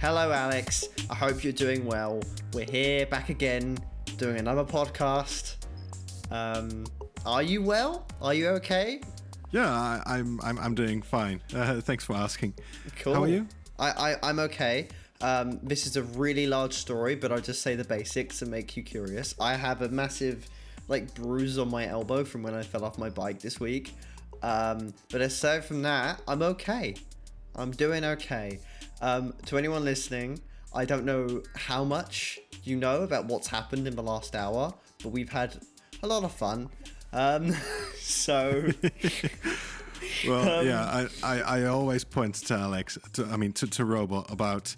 Hello, Alex. I hope you're doing well. We're here back again doing another podcast. Um, are you well? Are you okay? Yeah, I, I'm, I'm I'm doing fine. Uh, thanks for asking. Cool. How are you? I, I I'm okay. Um, this is a really large story, but I'll just say the basics and make you curious. I have a massive like bruise on my elbow from when I fell off my bike this week. Um, but aside from that, I'm okay. I'm doing okay. Um, to anyone listening, I don't know how much you know about what's happened in the last hour, but we've had a lot of fun. Um, so Well, Um, yeah, I, I, I always point to Alex, to, I mean to, to Robo about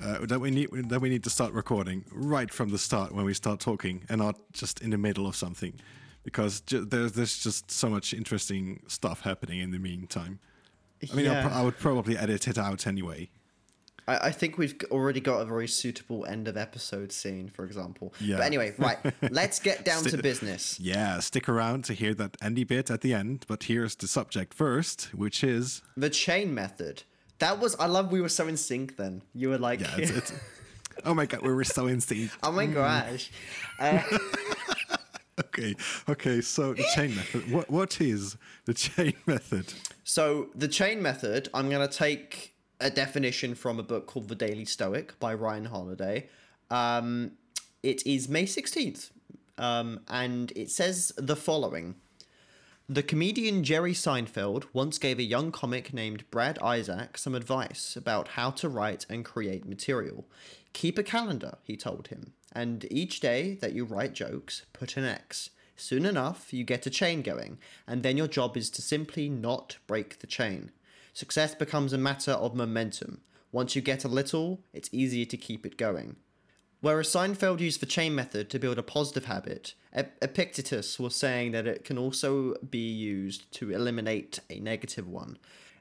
uh, that we need that we need to start recording right from the start when we start talking, and not just in the middle of something, because ju- there's there's just so much interesting stuff happening in the meantime. I mean, Yeah. pro- I would probably edit it out anyway. I, I think we've already got a very suitable end of episode scene, for example. Yeah. But anyway, right, let's get down to business. Yeah, stick around to hear that Andy bit at the end. But here's the subject first, which is The chain method. That was I love we were so in sync then. You were like yeah, it's, it's oh my god, we were so in sync. Oh my gosh. Uh, Okay, okay. So the chain method. What what is the chain method? so the chain method, I'm gonna take a definition from a book called The Daily Stoic by Ryan Holiday. Um, it is May 16th. Um, and it says the following. The comedian Jerry Seinfeld once gave a young comic named Brad Isaac some advice about how to write and create material. Keep a calendar, he told him, and each day that you write jokes, put an X. Soon enough, you get a chain going, and then your job is to simply not break the chain. Success becomes a matter of momentum. Once you get a little, it's easier to keep it going. Whereas Seinfeld used the chain method to build a positive habit, Epictetus was saying that it can also be used to eliminate a negative one.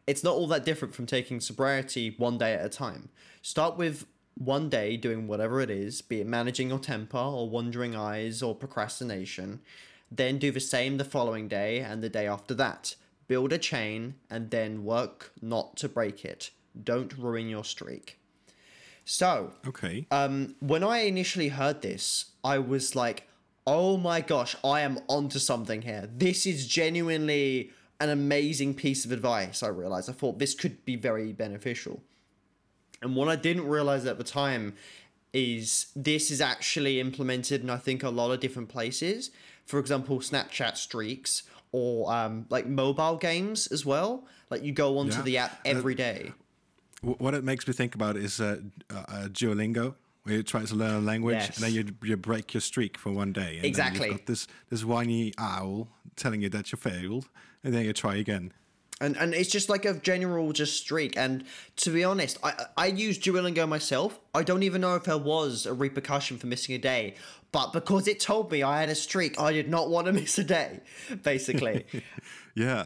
It's not all that different from taking sobriety one day at a time. Start with one day doing whatever it is, be it managing your temper or wandering eyes or procrastination. Then do the same the following day and the day after that. Build a chain and then work not to break it. Don't ruin your streak. So, Okay. um, when I initially heard this, I was like, oh my gosh, I am onto something here. This is genuinely an amazing piece of advice, I realized. I thought this could be very beneficial. And what I didn't realize at the time is this is actually implemented in I think a lot of different places. For example, Snapchat streaks or um, like mobile games as well. Like you go onto Yeah. the app every day. What it makes me think about is uh, uh, uh, Duolingo, where you try to learn a language Yes. and then you you break your streak for one day. And Exactly. Then you've got this this whiny owl telling you that you failed, and then you try again. And and it's just like a general just streak and to be honest i i use duolingo myself i don't even know if there was a repercussion for missing a day but because it told me i had a streak i did not want to miss a day basically Yeah.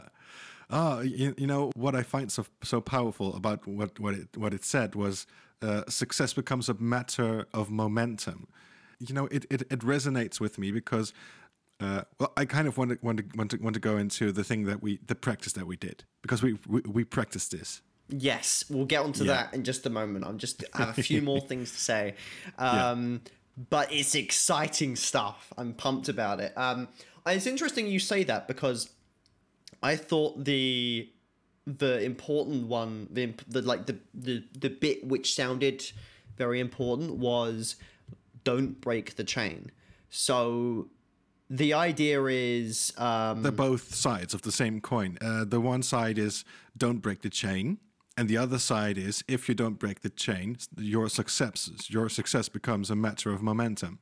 Ah, you, you know what I find so so powerful about what what it what it said was uh, success becomes a matter of momentum. You know, it, it, it resonates with me because uh, well, I kind of want to want to want to want to go into the thing that we the practice that we did because we we, we practiced this. yes we'll get onto Yeah. that in just a moment i'm just I have a few more things to say um but it's exciting stuff i'm pumped about it um it's interesting you say that because I thought the the important one, the, the like the, the the bit which sounded very important was don't break the chain. So the idea is um, They're both sides of the same coin. Uh, the one side is don't break the chain, and the other side is if you don't break the chain, your success your success becomes a matter of momentum.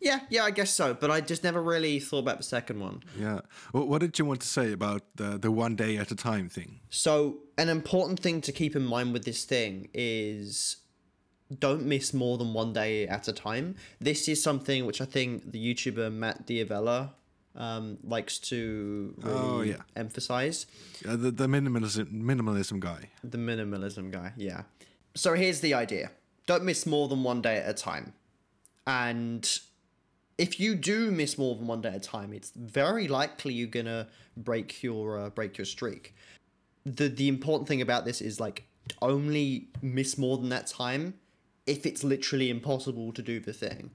yeah, yeah, I guess so. But I just never really thought about the second one. Yeah. What, what did you want to say about the the one day at a time thing? So, an important thing to keep in mind with this thing is don't miss more than one day at a time. This is something which I think the YouTuber Matt D'Avella um, likes to really Oh, yeah. emphasize. Uh, the the minimalism minimalism guy. The minimalism guy, yeah. So, here's the idea don't miss more than one day at a time. And if you do miss more than one day at a time, it's very likely you're gonna break your uh, break your streak. The the important thing about this is like only miss more than that time if it's literally impossible to do the thing.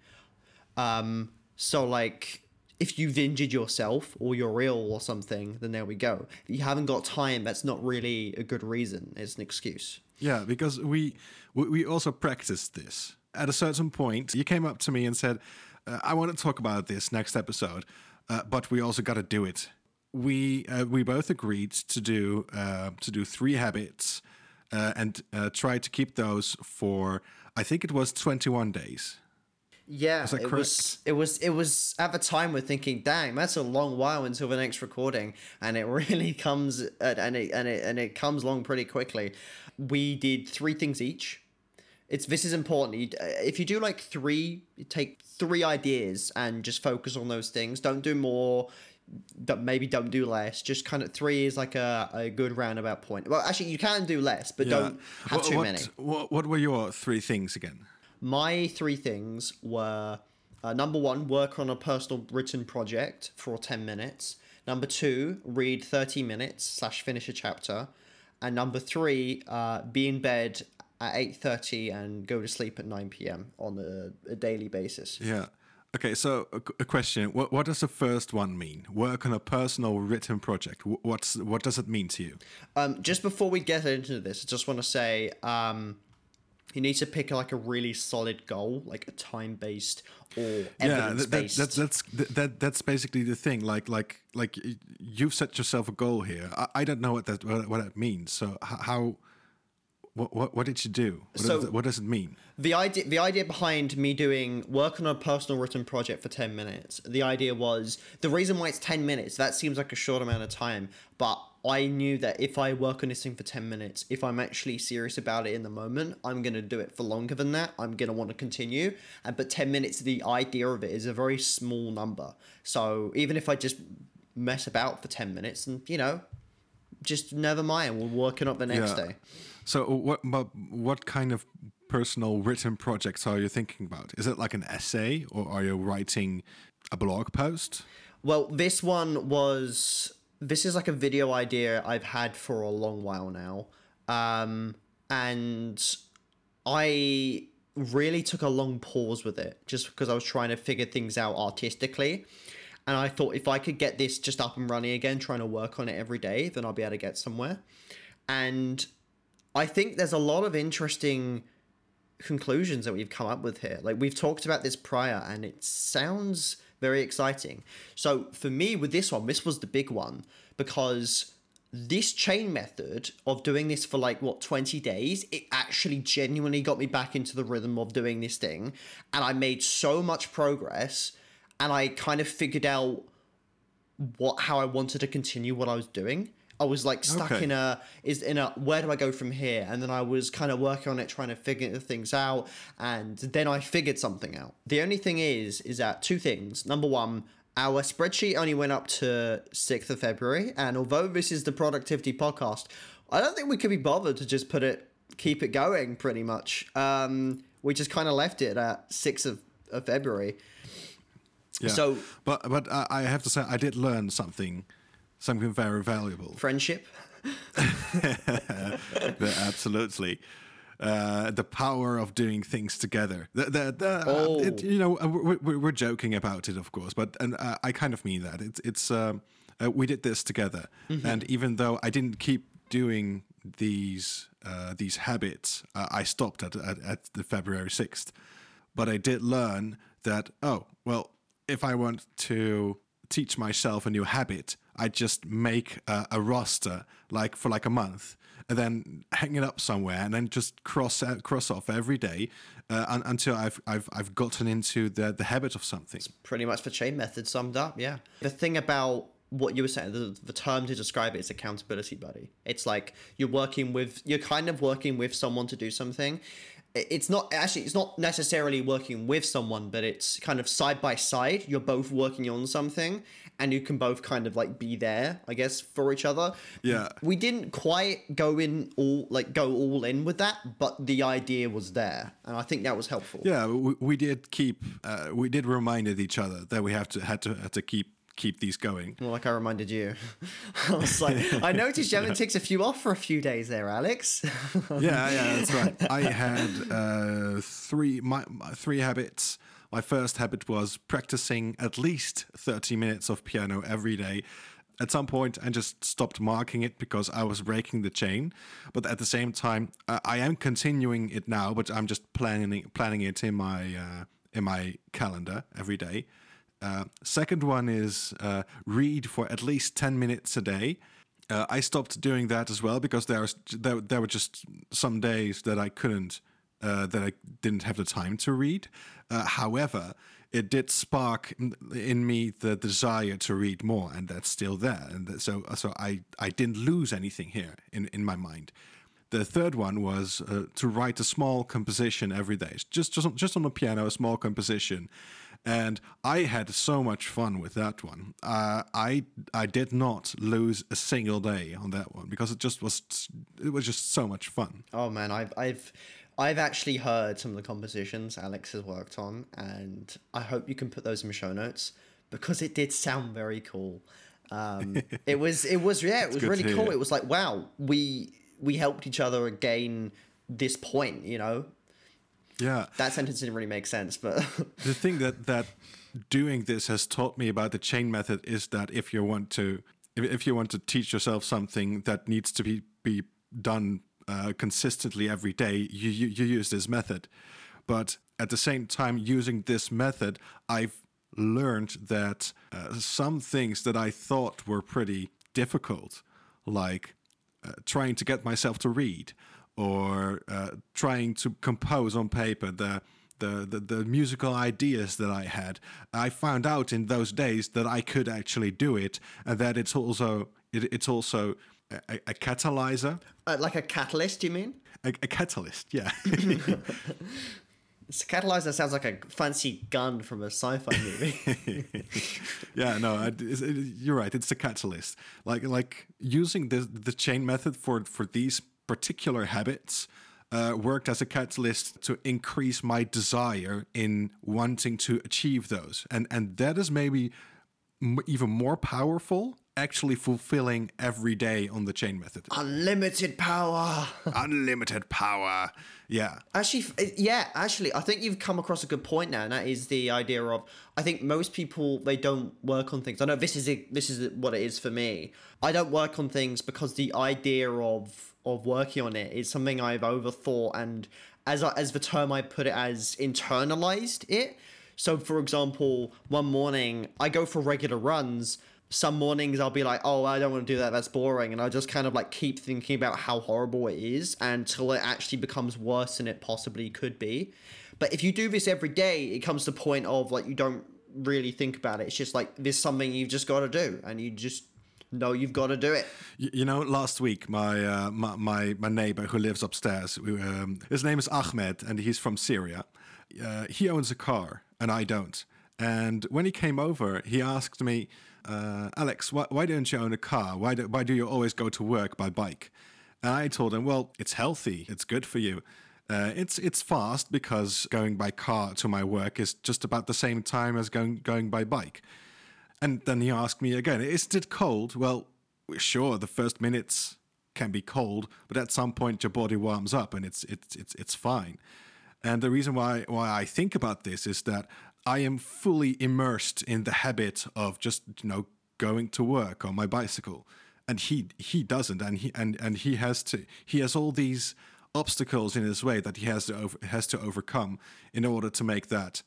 Um, so like if you've injured yourself or you're ill or something, then there we go. If you haven't got time, that's not really a good reason. It's an excuse. Yeah, because we we also practiced this. At a certain point, you came up to me and said, uh, "I want to talk about this next episode, uh, but we also got to do it." We uh, we both agreed to do uh, to do three habits uh, and uh, try to keep those for I think it was twenty one days. Yeah, it was. It was. It was at the time we're thinking, dang, that's a long while until the next recording, and it really comes at, and it and it and it comes along pretty quickly. We did three things each. It's this is important. You, uh, if you do like three, you take three ideas and just focus on those things. Don't do more. Don't, maybe don't do less. Just kind of three is like a, a good roundabout point. Well, actually, you can do less, but don't have What- too what, many. What, what were your three things again? My three things were uh, number one, work on a personal written project for 10 minutes. Number two, read 30 minutes slash finish a chapter. And number three, uh, be in bed at 8.30 and go to sleep at 9 p.m. on a, a daily basis. Yeah. Okay, so a, a question: what, what does the first one mean? Work on a personal written project. What's what does it mean to you? Um, just before we get into this, I just want to say um, you need to pick like a really solid goal, like a time-based or yeah, that, that, that's that, that that's basically the thing. Like like like you've set yourself a goal here. I, I don't know what that what, what that means. So how what what, what did you do? What, So- does, it- what does it mean? the idea the idea behind me doing work on a personal written project for 10 minutes the idea was the reason why it's 10 minutes that seems like a short amount of time but i knew that if i work on this thing for 10 minutes if i'm actually serious about it in the moment i'm going to do it for longer than that i'm going to want to continue and but 10 minutes the idea of it is a very small number so even if i just mess about for 10 minutes and you know just never mind we'll work it up the next Yeah. day So what what kind of personal written projects are you thinking about? Is it like an essay or are you writing a blog post? Well, this one was this is like a video idea I've had for a long while now. Um and I really took a long pause with it just because I was trying to figure things out artistically. And I thought if I could get this just up and running again, trying to work on it every day, then I'll be able to get somewhere. And I think there's a lot of interesting conclusions that we've come up with here. Like we've talked about this prior and it sounds very exciting. So for me with this one, this was the big one because this chain method of doing this for like what 20 days, it actually genuinely got me back into the rhythm of doing this thing and I made so much progress and I kind of figured out what how I wanted to continue what I was doing. I was like stuck Okay. in a is in a where do I go from here? And then I was kind of working on it, trying to figure things out, and then I figured something out. The only thing is, is that two things. Number one, our spreadsheet only went up to sixth of February, and although this is the productivity podcast, I don't think we could be bothered to just put it keep it going. Pretty much, um, we just kind of left it at sixth of, of February. Yeah. So- but but I, I have to say I did learn something something very valuable. Friendship. Absolutely. Uh, the power of doing things together. The, the, the, Oh. it, you know, uh, we're, we're joking about it, of course, but and uh, I kind of mean that. It's it's um, uh, we did this together, and even though I didn't keep doing these uh, these habits, uh, I stopped at, at at the February sixth. But I did learn that oh well, if I want to teach myself a new habit, I just make a, a roster like for like a month, and then hang it up somewhere, and then just cross out, cross off every day uh, un- until I've I've I've gotten into the the habit of something. pretty much the chain method summed up yeah. The thing about what you were saying the, the term to describe it is accountability buddy. It's like you're working with you're kind of working with someone to do something. It's not actually it's not necessarily working with someone but it's kind of side by side. You're both working on something and you can both kind of like be there i guess for each other Yeah. we didn't quite go in all like go all in with that but the idea was there and i think that was helpful Yeah, we, we did keep uh, we did reminded each other that we have to had to had to keep keep these going. Well, like I reminded you. I was like, I noticed you haven't ticked a few off for a few days there, Alex. yeah, yeah, that's right. I had uh, three my, my three habits. My first habit was practicing at least thirty minutes of piano every day. At some point, I just stopped marking it because I was breaking the chain. But at the same time, I am continuing it now. But I'm just planning planning it in my uh, in my calendar every day. Uh, second one is uh, read for at least 10 minutes a day. Uh, I stopped doing that as well because there, was, there, there were just some days that I couldn't, uh, that I didn't have the time to read. Uh, however, it did spark in me the desire to read more, and that's still there. And so, so I, I didn't lose anything here in, in my mind. The third one was uh, to write a small composition every day, just just just on the piano, a small composition, and I had so much fun with that one. Uh, I I did not lose a single day on that one because it just was it was just so much fun. Oh man, I've I've I've actually heard some of the compositions Alex has worked on, and I hope you can put those in the show notes because it did sound very cool. Um, it was it was yeah, it was really cool. It was like wow, we we helped each other gain this point, you know, yeah. That sentence didn't really make sense, but the thing that that doing this has taught me about the chain method is that if you want to if, if you want to teach yourself something that needs to be be done uh, consistently every day, you, you you use this method. But at the same time, using this method, I've learned that uh, some things that I thought were pretty difficult, like uh, trying to get myself to read or uh, trying to compose on paper the, the, the, the, musical ideas that I had. I found out in those days that I could actually do it, and that it's also it, it's also a, a catalyzer, uh, like a catalyst. You mean a, a catalyst? Yeah. It's a catalyzer sounds like a fancy gun from a sci-fi movie. yeah, no, it, you're right. It's a catalyst. Like like using the the chain method for for these particular habits uh, worked as a catalyst to increase my desire in wanting to achieve those. And, and that is maybe m- even more powerful actually fulfilling every day on the chain method. Unlimited power. Unlimited power. Yeah. Actually, yeah, actually, I think you've come across a good point now, and that is the idea of I think most people they don't work on things. I know this is a, this is what it is for me. I don't work on things because the idea of of working on it is something I've overthought and as I, as the term I put it as internalized it. So for example, one morning I go for regular runs. Some mornings I'll be like, "Oh, I don't want to do that. That's boring," and I just kind of like keep thinking about how horrible it is until it actually becomes worse than it possibly could be. But if you do this every day, it comes to the point of like you don't really think about it. It's just like this something you've just got to do, and you just no, you've got to do it. You know, last week my uh, my, my, my neighbor who lives upstairs, um, his name is Ahmed, and he's from Syria. Uh, he owns a car, and I don't. And when he came over, he asked me, uh, Alex, why, why don't you own a car? Why do, why do you always go to work by bike? And I told him, well, it's healthy, it's good for you. Uh, it's it's fast because going by car to my work is just about the same time as going going by bike. And then he asked me again, Is it cold? Well, sure, the first minutes can be cold, but at some point your body warms up and it's it's it's it's fine. And the reason why why I think about this is that I am fully immersed in the habit of just you know going to work on my bicycle, and he he doesn't, and he and and he has to he has all these obstacles in his way that he has to over, has to overcome in order to make that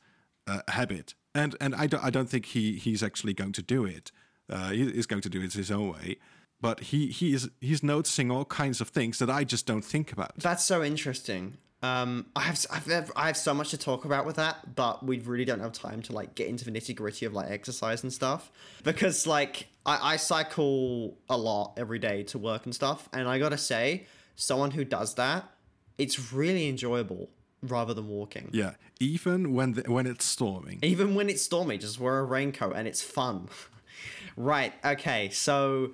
uh, habit and and I don't I don't think he he's actually going to do it. Uh, he is going to do it his own way, but he he is he's noticing all kinds of things that I just don't think about. That's so interesting. Um, I have I've, I have so much to talk about with that, but we really don't have time to like get into the nitty gritty of like exercise and stuff because like I, I cycle a lot every day to work and stuff, and I gotta say, someone who does that, it's really enjoyable rather than walking. Yeah, even when the, when it's storming. Even when it's stormy, just wear a raincoat and it's fun. right. Okay. So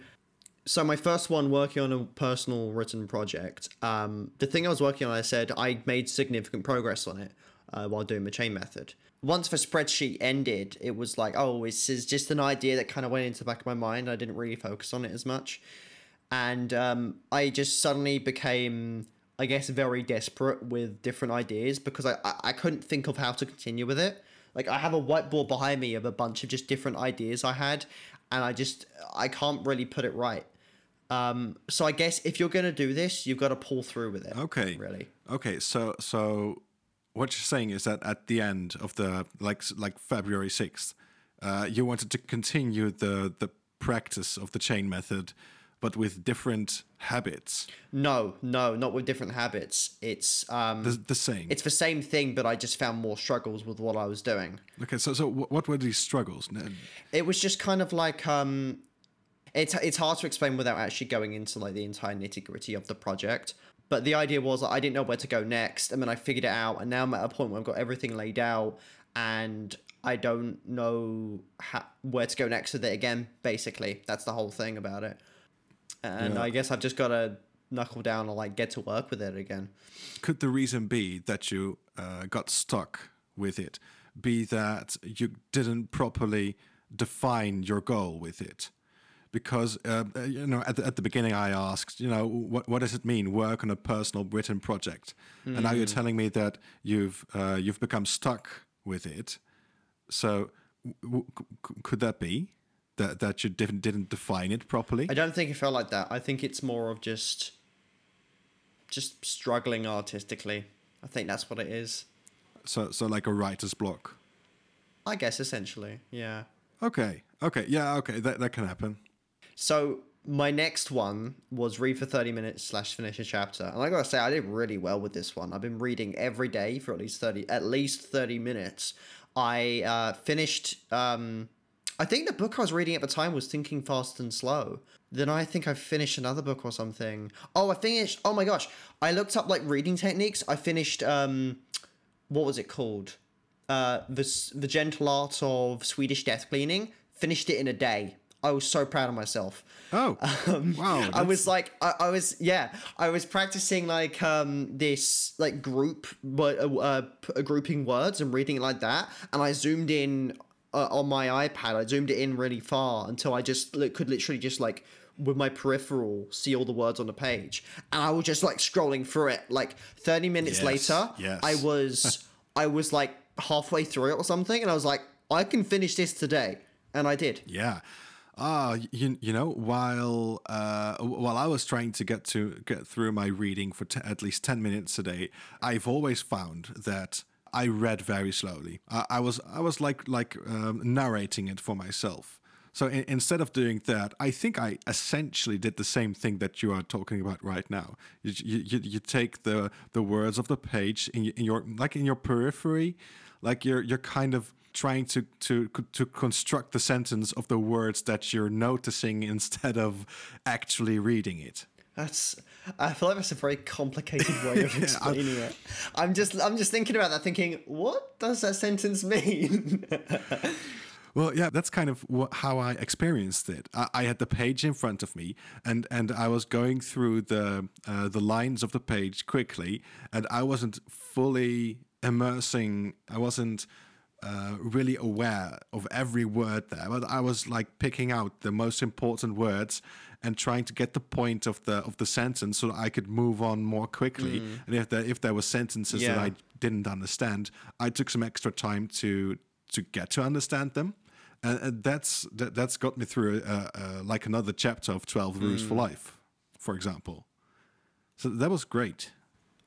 so my first one working on a personal written project. Um, the thing I was working on, I said I made significant progress on it. uh, while doing the chain method. Once the spreadsheet ended, it was like, oh, this is just an idea that kind of went into the back of my mind. I didn't really focus on it as much. And um, I just suddenly became, I guess, very desperate with different ideas because I, I, I couldn't think of how to continue with it. Like, I have a whiteboard behind me of a bunch of just different ideas I had, and I just, I can't really put it right. Um, so I guess if you're gonna do this, you've got to pull through with it. Okay. Really. Okay, so so what you're saying is that at the end of the like like February sixth, uh, you wanted to continue the the practice of the chain method, but with different habits. No, no, not with different habits. It's um, The, the same. it's the same thing, but I just found more struggles with what I was doing. okay, so so what were these struggles? It was just kind of like um, it's it's hard to explain without actually going into like the entire nitty gritty of the project. But the idea was that I didn't know where to go next, and then I figured it out, and now I'm at a point where I've got everything laid out, and I don't know how, where to go next with it again. Basically, that's the whole thing about it. And Yeah. I guess I've just got to knuckle down and like get to work with it again. Could the reason be that you uh, got stuck with it? Be that you didn't properly define your goal with it? Because uh, uh, you know, at the, at the beginning, I asked, you know, what what does it mean work on a personal written project? And now you're telling me that you've uh, you've become stuck with it. So, w- w- c- could that be that that you didn't didn't define it properly? I don't think it felt like that. I think it's more of just just struggling artistically. I think that's what it is. So so like a writer's block. I guess essentially, yeah. Okay. Okay. Yeah. Okay. That that can happen. So my next one was read for 30 minutes slash finish a chapter. And I gotta say, I did really well with this one. I've been reading every day for at least 30, at least 30 minutes. I uh, finished, um, I think the book I was reading at the time was Thinking Fast and Slow. Then I think I finished another book or something. Oh, I finished, oh my gosh. I looked up like reading techniques. I finished, um, what was it called? Uh, the, the Gentle Art of Swedish Death Cleaning. Finished it in a day. I was so proud of myself. Oh, wow! I was like, I, I was, yeah, I was practicing like um this like group, but uh, uh, uh, grouping words and reading it like that, and I zoomed in uh, on my iPad. I zoomed it in really far until I just li- could literally just like with my peripheral see all the words on the page, and I was just like scrolling through it. Like thirty minutes Yes, later, yes. I was, I was like halfway through it or something, and I was like, I can finish this today, and I did. Yeah. Ah, you, you know, while uh, while I was trying to get to get through my reading for t- at least ten minutes a day, I've always found that I read very slowly. I, I was I was like like um, narrating it for myself. So in, instead of doing that, I think I essentially did the same thing that you are talking about right now. You you, you, take the the words of the page in, in your like in your periphery, like you're you're kind of trying to to to construct the sentence of the words that you're noticing instead of actually reading it. That's. I feel like that's a very complicated way of explaining it. I'm just. I'm just thinking about that, thinking, what does that sentence mean? Well, yeah, that's kind of wh- how I experienced it. I, I had the page in front of me, and and I was going through the uh, the lines of the page quickly, and I wasn't fully immersing. I wasn't. Uh, really aware of every word there, but I was like picking out the most important words and trying to get the point of the of the sentence so that I could move on more quickly. And if there if there were sentences that I didn't understand, I took some extra time to to get to understand them, and, and that's that, that's got me through uh, uh, like another chapter of Twelve Rules for Life, for example. So that was great.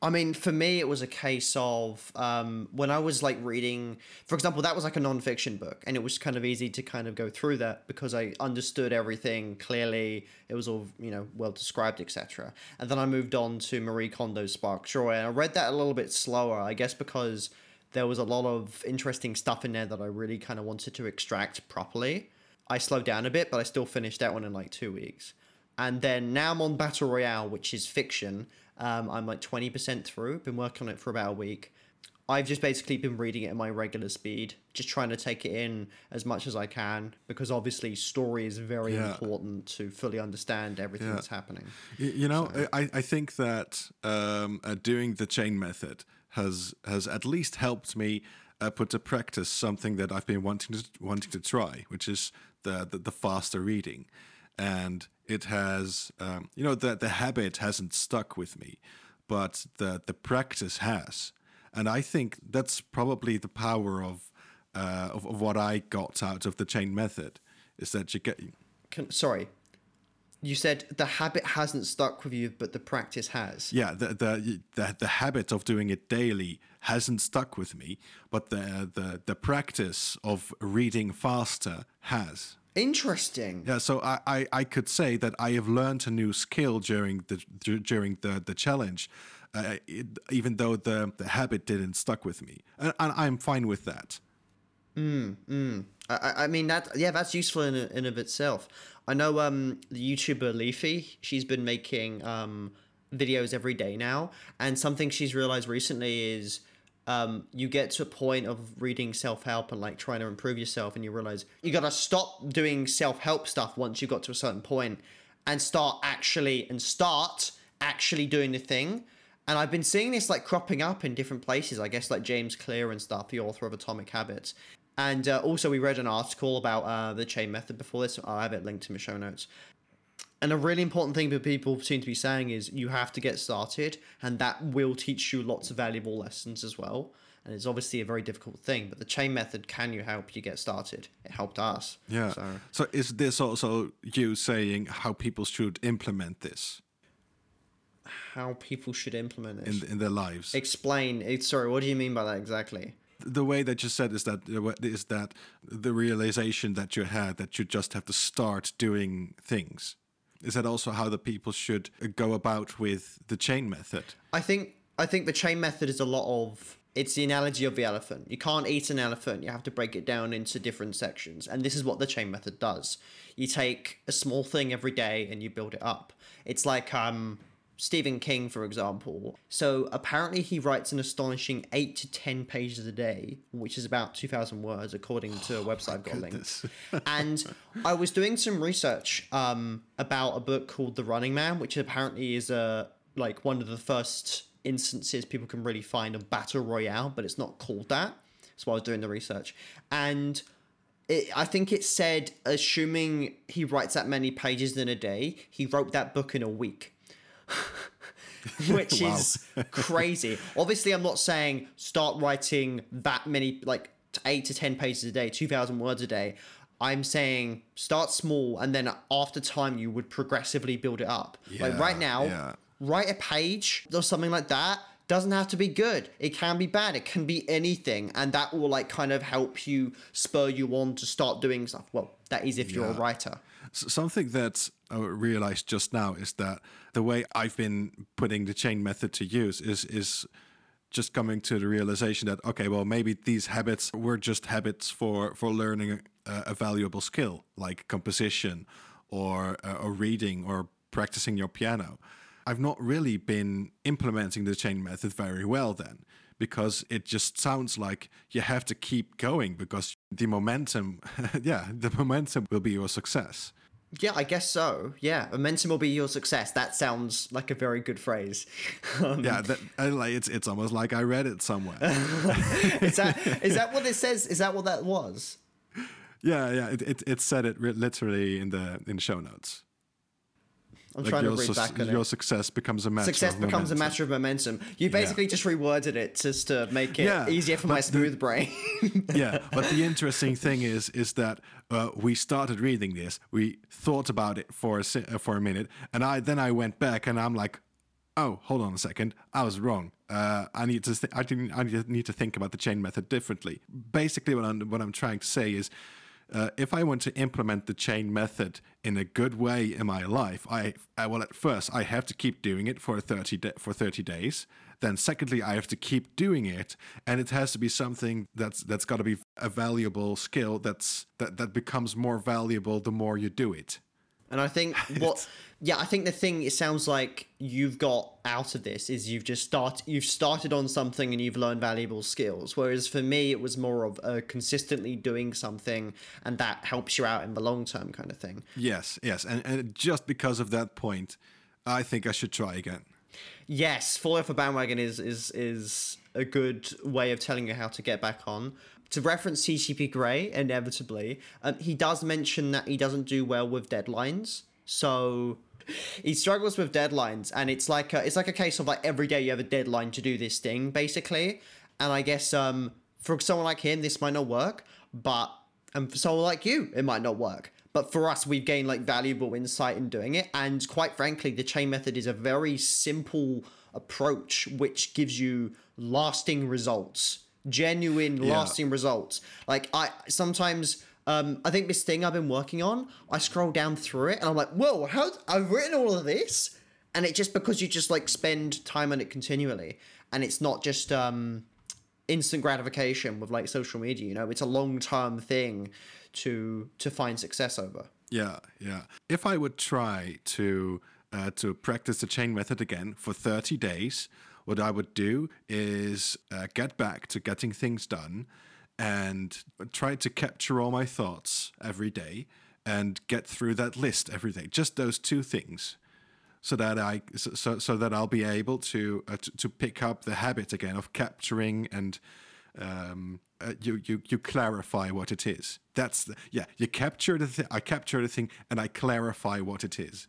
I mean, for me, it was a case of um, when I was like reading, for example, that was like a non-fiction book, and it was kind of easy to kind of go through that because I understood everything clearly. It was all you know, well described, etc. And then I moved on to Marie Kondo's Spark Joy, and I read that a little bit slower, I guess, because there was a lot of interesting stuff in there that I really kind of wanted to extract properly. I slowed down a bit, but I still finished that one in like two weeks. And then now I'm on Battle Royale, which is fiction. Um, I'm like 20% through, been working on it for about a week. I've just basically been reading it at my regular speed, just trying to take it in as much as I can, because obviously story is very Yeah. important to fully understand everything that's happening. You know, I, I think that um, uh, doing the chain method has has at least helped me uh, put to practice something that I've been wanting to wanting to try, which is the the, the faster reading, and it has um, you know the the habit hasn't stuck with me, but the the practice has, and I think that's probably the power of uh, of, of what I got out of the chain method is that you get Can, sorry, you said the habit hasn't stuck with you, but the practice has. yeah the, the the the habit of doing it daily hasn't stuck with me but the the the practice of reading faster has Interesting. yeah so i i, I could say that i have learned a new skill during the during the the challenge uh, it, even though the the habit didn't stuck with me and, and i'm fine with that I, I- I mean that yeah, that's useful in in of itself. I know um the YouTuber Leafy, she's been making um videos every day now, and something she's realized recently is um you get to a point of reading self help and like trying to improve yourself, and you realize you gotta stop doing self help stuff once you got to a certain point, and start actually and start actually doing the thing. And I've been seeing this like cropping up in different places. I guess like James Clear and stuff, the author of Atomic Habits. And uh, also, we read an article about uh, the chain method before this. I'll have it linked in the show notes. And a really important thing that people seem to be saying is you have to get started, and that will teach you lots of valuable lessons as well. And it's obviously a very difficult thing, but the chain method can you help you get started? It helped us. yeah So so is this also you saying how people should implement this how people should implement it? in in their lives Explain. Sorry, what do you mean by that exactly? the way that you said is that uh, is that the realization that you had that you just have to start doing things is that also how the people should go about with the chain method I think I think the chain method is a lot of it's the analogy of the elephant. You can't eat an elephant, you have to break it down into different sections. And this is what the chain method does. You take a small thing every day and you build it up. It's like um Stephen King, for example. So apparently he writes an astonishing eight to ten pages a day, which is about two thousand words according to a website I've got linked. and I was doing some research um, about a book called The Running Man, which apparently is a like one of the first instances people can really find a battle royale, but it's not called that. So I was doing the research, and it, I think it said, assuming he writes that many pages in a day, he wrote that book in a week. Which is crazy. Obviously, I'm not saying start writing that many, like eight to 10 pages a day, 2,000 words a day. I'm saying start small and then after time you would progressively build it up. like right now, yeah. write a page or something like that doesn't have to be good it can be bad it can be anything and that will like kind of help you spur you on to start doing stuff well that is if you're a writer something that realized just now is that the way I've been putting the chain method to use is is just coming to the realization that okay, well maybe these habits were just habits for for learning a, a valuable skill like composition or uh, or reading or practicing your piano. I've not really been implementing the chain method very well then because it just sounds like you have to keep going because the momentum yeah the momentum will be your success yeah i guess so. Yeah momentum will be your success. That sounds like a very good phrase. Um, yeah that like it's it's almost like i read it somewhere. Is that is that what it says? Is that what that was? Yeah yeah it, it, it said it literally in the in the show notes i'm like trying to read sus- back on your it success becomes a matter success of becomes a momentum. matter of momentum you basically just reworded it just to make it Yeah, easier for my but the- smooth brain yeah, but the interesting thing is is that uh, we started reading this. We thought about it for a uh, for a minute, and I then I went back and I'm like, oh, hold on a second, I was wrong. Uh, I need to th- I didn't I need to think about the chain method differently. Basically, what I'm what I'm trying to say is. Uh, if I want to implement the chain method in a good way in my life, I, I well at first I have to keep doing it for thirty da- for thirty days. Then secondly, I have to keep doing it, and it has to be something that's that's got to be a valuable skill that's that that becomes more valuable the more you do it. And I think what, yeah, I think the thing it sounds like you've got out of this is you've just start you've started on something and you've learned valuable skills. Whereas for me, it was more of uh, consistently doing something and that helps you out in the long term kind of thing. Yes, yes, and and just because of that point, I think I should try again. Yes, falling off a bandwagon is is is a good way of telling you how to get back on. To reference CGP Grey, inevitably, um, he does mention that he doesn't do well with deadlines. So he struggles with deadlines, and it's like a, it's like a case of like every day you have a deadline to do this thing, basically. And I guess um, for someone like him, this might not work, but and for someone like you, it might not work. But for us, we've gained like valuable insight in doing it, and quite frankly, the chain method is a very simple approach which gives you lasting results, genuine Yeah. lasting results. Like I sometimes. Um, I think this thing I've been working on, I scroll down through it and I'm like, whoa, how I've written all of this, and it's just because you just like spend time on it continually, and it's not just um, instant gratification with like social media. You know, it's a long term thing to to find success over. Yeah, yeah. If I would try to uh, to practice the chain method again for 30 days, what I would do is uh, get back to getting things done and try to capture all my thoughts every day and get through that list every day. Just those two things. So that I so, so, that I'll be able to, uh, to to pick up the habit again of capturing and um, uh, you you you clarify what it is. That's the, yeah. You capture the thing. I capture the thing, and I clarify what it is.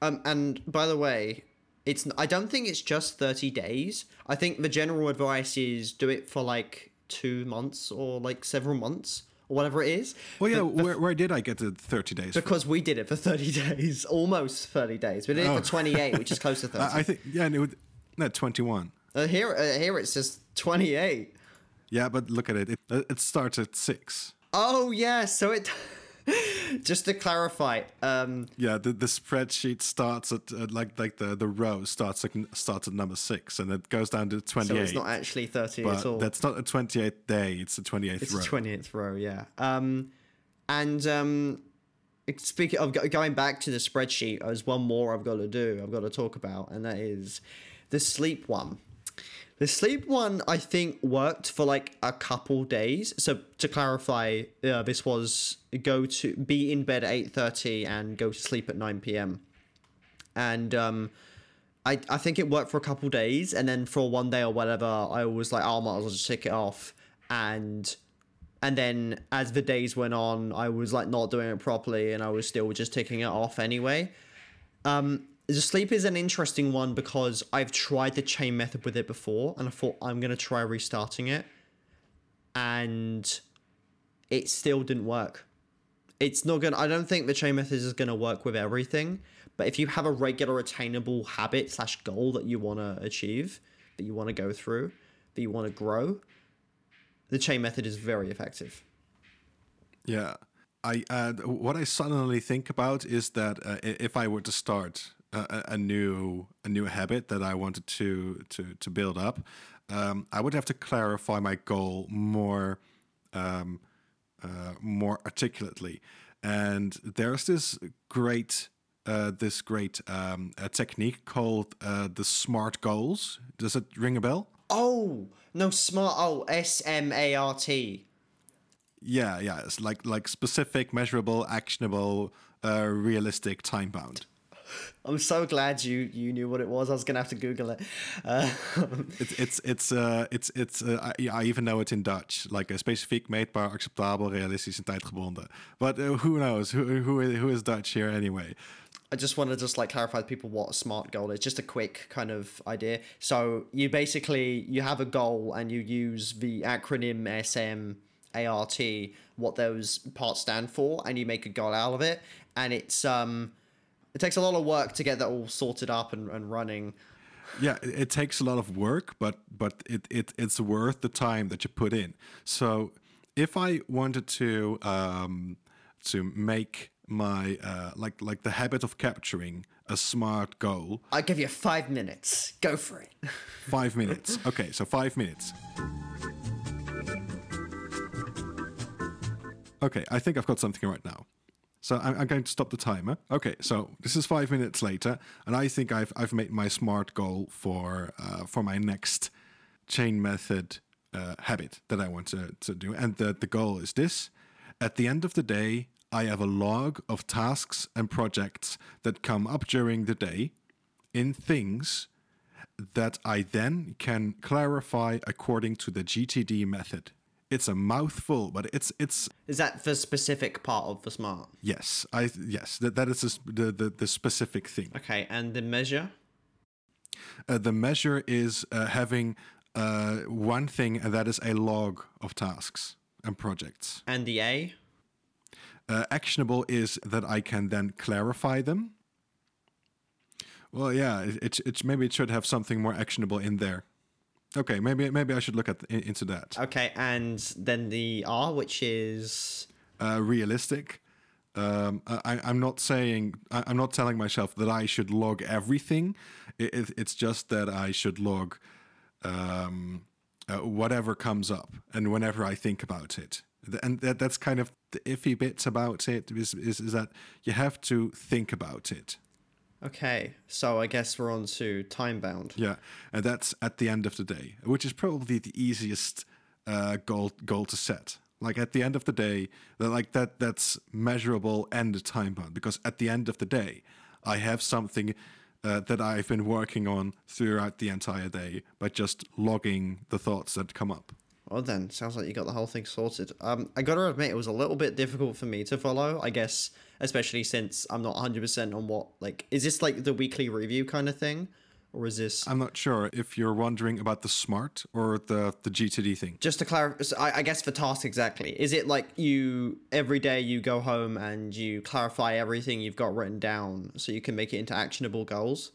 Um, and by the way, it's I don't think it's just thirty days. I think the general advice is do it for like two months or like several months or whatever it is. Well, yeah. The- the- where, where did I get the thirty days? from? because we did it for 30 days, almost 30 days. We did it Oh. for 28, which is close to 30. I, think yeah. And it would, no, twenty one. Uh, here, uh, here it says 28. Yeah, but look at it. It, it starts at six. Oh yeah, so it. just to clarify, um, Yeah, the, the spreadsheet starts at uh, like like the the row starts at starts at number six, and it goes down to twenty so it's not actually 30 but at all. that's not a twenty eighth day. It's twenty eighth It's row. the twentieth row, yeah. Um, and um, speaking of going back to the spreadsheet, there's one more I've got to do. I've got to talk about, and that is the sleep one. The sleep one, I think, worked for like a couple days. So to clarify, uh, this was go to be in bed at eight thirty and go to sleep at nine p.m. And um, I, I think it worked for a couple days and then for one day or whatever i was like oh, i might as well just take it off and and then as the days went on i was like not doing it properly and i was still just taking it off anyway um the sleep is an interesting one because i've tried the chain method with it before and i thought i'm going to try restarting it. And it still didn't work. It's not gonna i don't think the chain method is gonna work with everything but if you have a regular attainable habit slash goal that you want to achieve that you want to go through that you want to grow the chain method is very effective. Yeah, I uh, what I suddenly think about is that uh, if I were to start a, a- a new a new habit that I wanted to to to build up, um, I would have to clarify my goal more um, uh, more articulately. And there's this great uh, this great um, technique called uh, the SMART goals. Does it ring a bell? oh no smart oh s-m-a-r-t Yeah, yeah. It's like like specific, measurable, actionable, uh, realistic, time bound. i'm so glad you you knew what it was i was gonna have to google it uh, It's it's it's uh it's it's uh, I, I even know it in Dutch, like uh, specifiek, meetbaar, acceptabel, realistisch en tijdgebonden. But uh, who knows? Who who is, who is Dutch here anyway? I just want to just like clarify to people what a smart goal is. Just a quick kind of idea. So you basically you have a goal and you use the acronym SMART, what those parts stand for, and you make a goal out of it. And it's um, it takes a lot of work to get that all sorted up and, and running. Yeah, it, takes a lot of work, but but it, it it's worth the time that you put in. So if I wanted to um, to make my uh, like like the habit of capturing a smart goal, I give you five minutes. Go for it. five minutes. Okay, so five minutes. Okay, I think I've got something right now. So I'm, I'm going to stop the timer. Okay, so this is five minutes later, and I think I've I've made my smart goal for uh, for my next chain method uh, habit that I want to, to do, and the the goal is this: at the end of the day, I have a log of tasks and projects that come up during the day in things that I then can clarify according to the GTD method. It's a mouthful, but it's it's Is that the specific part of the smart? yes, I yes that that is the the the, specific thing. Okay, and the measure? Uh, the measure is uh, having uh, one thing, and that is a log of tasks and projects. And the A? Uh, actionable is that I can then clarify them. Well, yeah, it, it, it maybe it should have something more actionable in there. Okay, maybe maybe I should look at in, into that. Okay, and then the R, which is Uh, realistic. Um, I, I'm not saying I, I'm not telling myself that I should log everything. It, it, it's just that I should log um, uh, whatever comes up and whenever I think about it. And that, that's kind of the iffy bits about it is, is, is that you have to think about it. Okay. So I guess we're on to time bound. Yeah, and that's at the end of the day, which is probably the easiest uh, goal goal to set. Like at the end of the day, that like that that's measurable and time bound because at the end of the day, I have something uh, that I've been working on throughout the entire day by just logging the thoughts that come up. Well then, sounds like you got the whole thing sorted. Um, I gotta admit, it was a little bit difficult for me to follow. I guess, especially since I'm not 100 percent on what like is this like the weekly review kind of thing, or is this I'm not sure if you're wondering about the smart or the the GTD thing. just to clarify? I, I guess for task exactly, is it like you every day you go home and you clarify everything you've got written down so you can make it into actionable goals?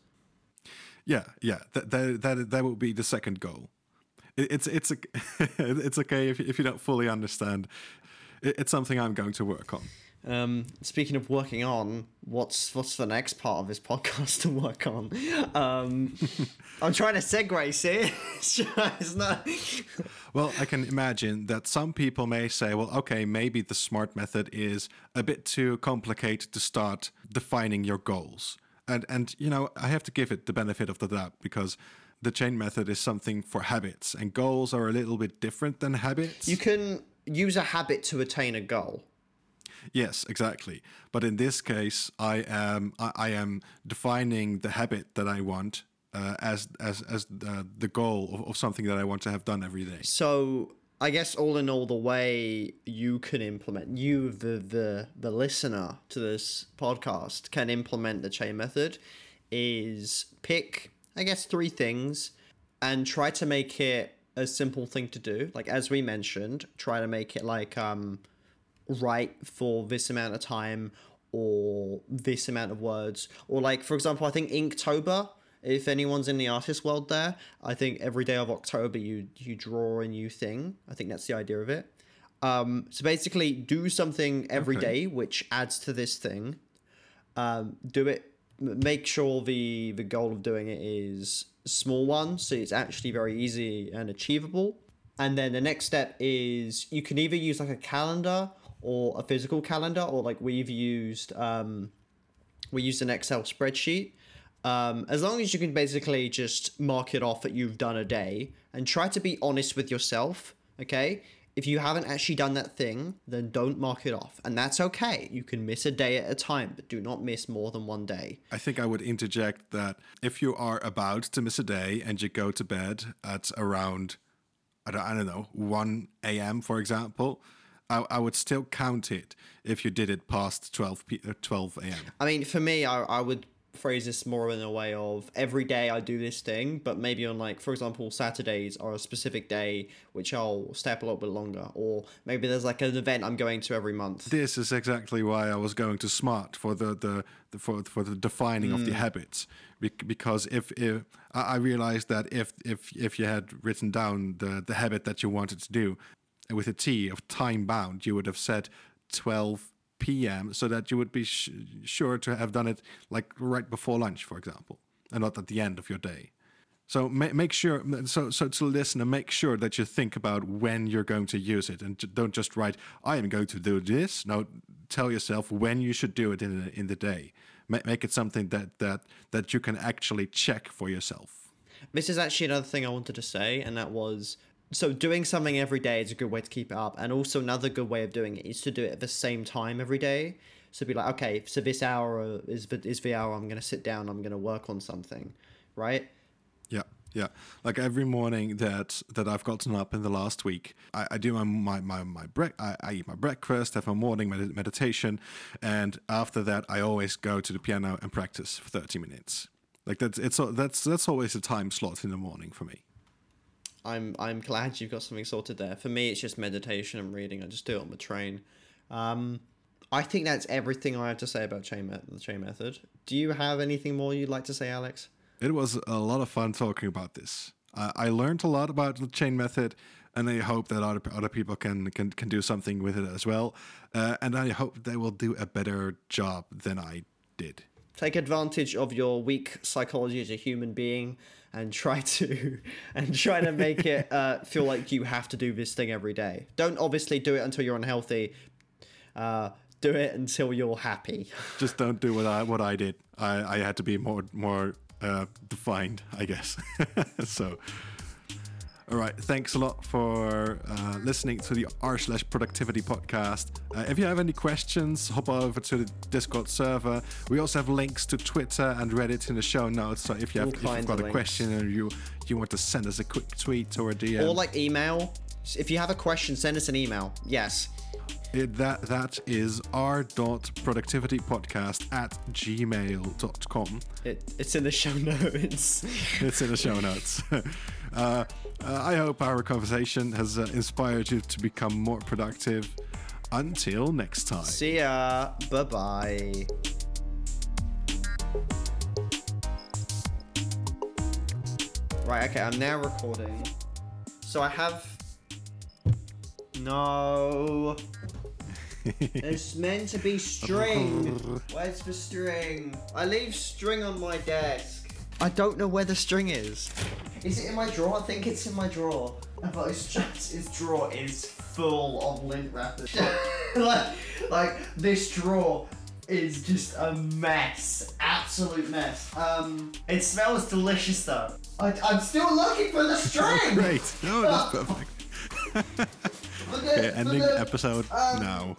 Yeah, yeah, that that that, that would be the second goal. It, it's it's a, it's okay if if you don't fully understand. It, it's something I'm going to work on. Um, speaking of working on, what's what's the next part of this podcast to work on? Um, I'm trying to segue, see? It's, not. Well, I can imagine that some people may say, well, okay, maybe the SMART method is a bit too complicated to start defining your goals. And and you know, I have to give it the benefit of the doubt because the chain method is something for habits and goals are a little bit different than habits. You can use a habit to attain a goal. Yes, exactly. But in this case, I am I, I am defining the habit that I want uh, as as as the, the goal of, of something that I want to have done every day. So I guess all in all, the way you can implement, you the the the listener to this podcast can implement the chain method, is pick I guess three things, and try to make it a simple thing to do. Like as we mentioned, try to make it like um, write for this amount of time or this amount of words. Or like for example i think inktober if anyone's in the artist world there i think every day of october you you draw a new thing. I think that's the idea of it. Um so basically do something every day Okay. which adds to this thing. Um do it make sure the the goal of doing it is small one so it's actually very easy and achievable. And then the next step is you can either use like a calendar or a physical calendar or like we've used um we used an excel spreadsheet. Um, as long as you can basically just mark it off that you've done a day and try to be honest with yourself okay? If you haven't actually done that thing then don't mark it off and that's okay. You can miss a day at a time but do not miss more than one day. I think I would interject that if you are about to miss a day and you go to bed at around, I don't, I don't know, 1 a.m., for example, I, I would still count it if you did it past 12, p- uh, 12 a.m. I mean, for me, I, I would phrase this more in a way of every day I do this thing, but maybe on like, for example, Saturdays are a specific day which I'll stay up a little bit longer, or maybe there's like an event I'm going to every month. This is exactly why I was going to smart for the, the, the for, for the defining of the habits because if, if I I realized that if if if you had written down the the habit that you wanted to do with a T of time bound, you would have said 12 p.m. so that you would be sure to have done it like right before lunch, for example, and not at the end of your day. So ma- make sure, so so to listen and make sure that you think about when you're going to use it, and don't just write, "I am going to do this." No, tell yourself when you should do it in the, in the day. Ma- make it something that that that you can actually check for yourself. This is actually another thing I wanted to say, and that was so doing something every day is a good way to keep it up, and also another good way of doing it is to do it at the same time every day. So be like, okay, so this hour is the, is the hour I'm gonna sit down, I'm gonna work on something, right? Yeah, yeah. Like every morning that that I've gotten up in the last week, I, I do my my my, my bre- I, I eat my breakfast, have my morning med- meditation, and after that, I always go to the piano and practice for thirty minutes. Like that's it's that's that's always a time slot in the morning for me. I'm I'm glad you've got something sorted there. For me, it's just meditation and reading. I just do it on the train. Um, I think that's everything I have to say about chain me- the chain method. Do you have anything more you'd like to say, Alex? It was a lot of fun talking about this. I I learned a lot about the chain method, and I hope that other other people can can, can do something with it as well. Uh, and I hope they will do a better job than I did. Take advantage of your weak psychology as a human being and try to and try to make it uh, feel like you have to do this thing every day. Don't obviously do it until you're unhealthy. Uh, do it until you're happy. Just don't do what I what I did. I, I had to be more more uh, defined, I guess. so, all right. Thanks a lot for uh, listening to the r slash productivity podcast. Uh, if you have any questions, hop over to the Discord server. We also have links to Twitter and Reddit in the show notes. So if you have if you've got a links. question and you you want to send us a quick tweet or a DM, Or like email. If you have a question, send us an email. Yes. It, that that is our dot productivity podcast at gmail.com. It, it's in the show notes. It's in the show notes. uh, uh, I hope our conversation has uh, inspired you to become more productive. Until next time. See ya. Bye bye. Right, okay, I'm now recording. So I have. No. It's meant to be string. Where's the string? I leave string on my desk. I don't know where the string is. Is it in my drawer? I think it's in my drawer. But just his drawer is full of lint wrappers. like, like this drawer is just a mess, absolute mess. Um, it smells delicious though. I, I'm still looking for the string. Great. No, that's perfect. Okay, ending at- episode um, now.